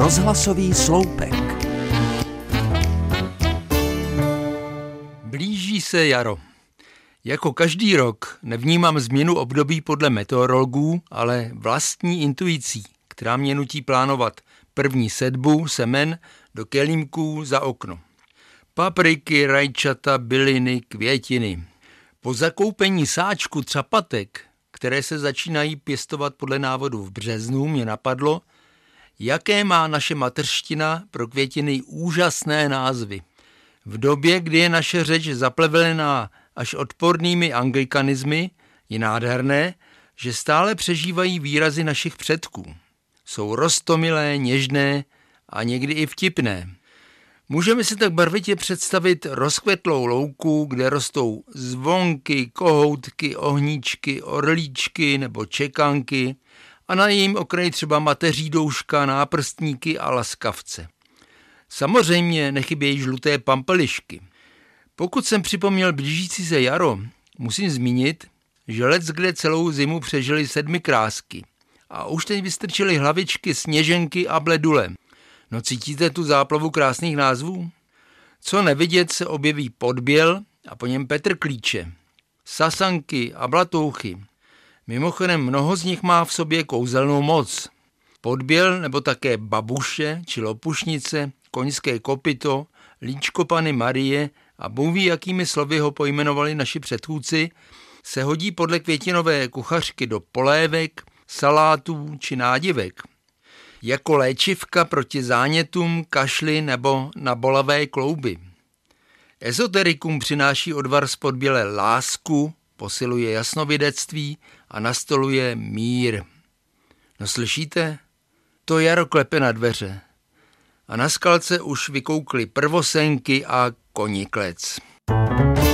Rozhlasový sloupek. Blíží se jaro. Jako každý rok nevnímám změnu období podle meteorologů, ale vlastní intuicí, která mě nutí plánovat první sedbu semen do kelímků za okno. Papriky, rajčata, byliny, květiny. Po zakoupení sáčku třapatek, které se začínají pěstovat podle návodu v březnu, mě napadlo, jaké má naše mateřština pro květiny úžasné názvy. V době, kdy je naše řeč zaplevelená až odpornými anglikanismy, je nádherné, že stále přežívají výrazy našich předků. Jsou rostomilé, něžné a někdy i vtipné. Můžeme si tak barvitě představit rozkvetlou louku, kde rostou zvonky, kohoutky, ohníčky, orlíčky nebo čekanky a na jejím okraji třeba mateří douška, náprstníky a laskavce. Samozřejmě nechybějí žluté pampelišky. Pokud jsem připomněl blížící se jaro, musím zmínit, že let kde celou zimu přežili sedmi krásky a už teď vystrčili hlavičky sněženky a bledule. No cítíte tu záplavu krásných názvů? Co nevidět se objeví podběl a po něm Petr Klíče. Sasanky a blatouchy. Mimochodem mnoho z nich má v sobě kouzelnou moc. Podběl nebo také babuše či lopušnice, koňské kopito, líčko Pany Marie a bůh jakými slovy ho pojmenovali naši předchůdci, se hodí podle květinové kuchařky do polévek, salátů či nádivek jako léčivka proti zánětům, kašli nebo na bolavé klouby. Ezoterikum přináší odvar z podběle lásku, posiluje jasnovidectví a nastoluje mír. No slyšíte? To jaro klepe na dveře. A na skalce už vykoukly prvosenky a koniklec. thank you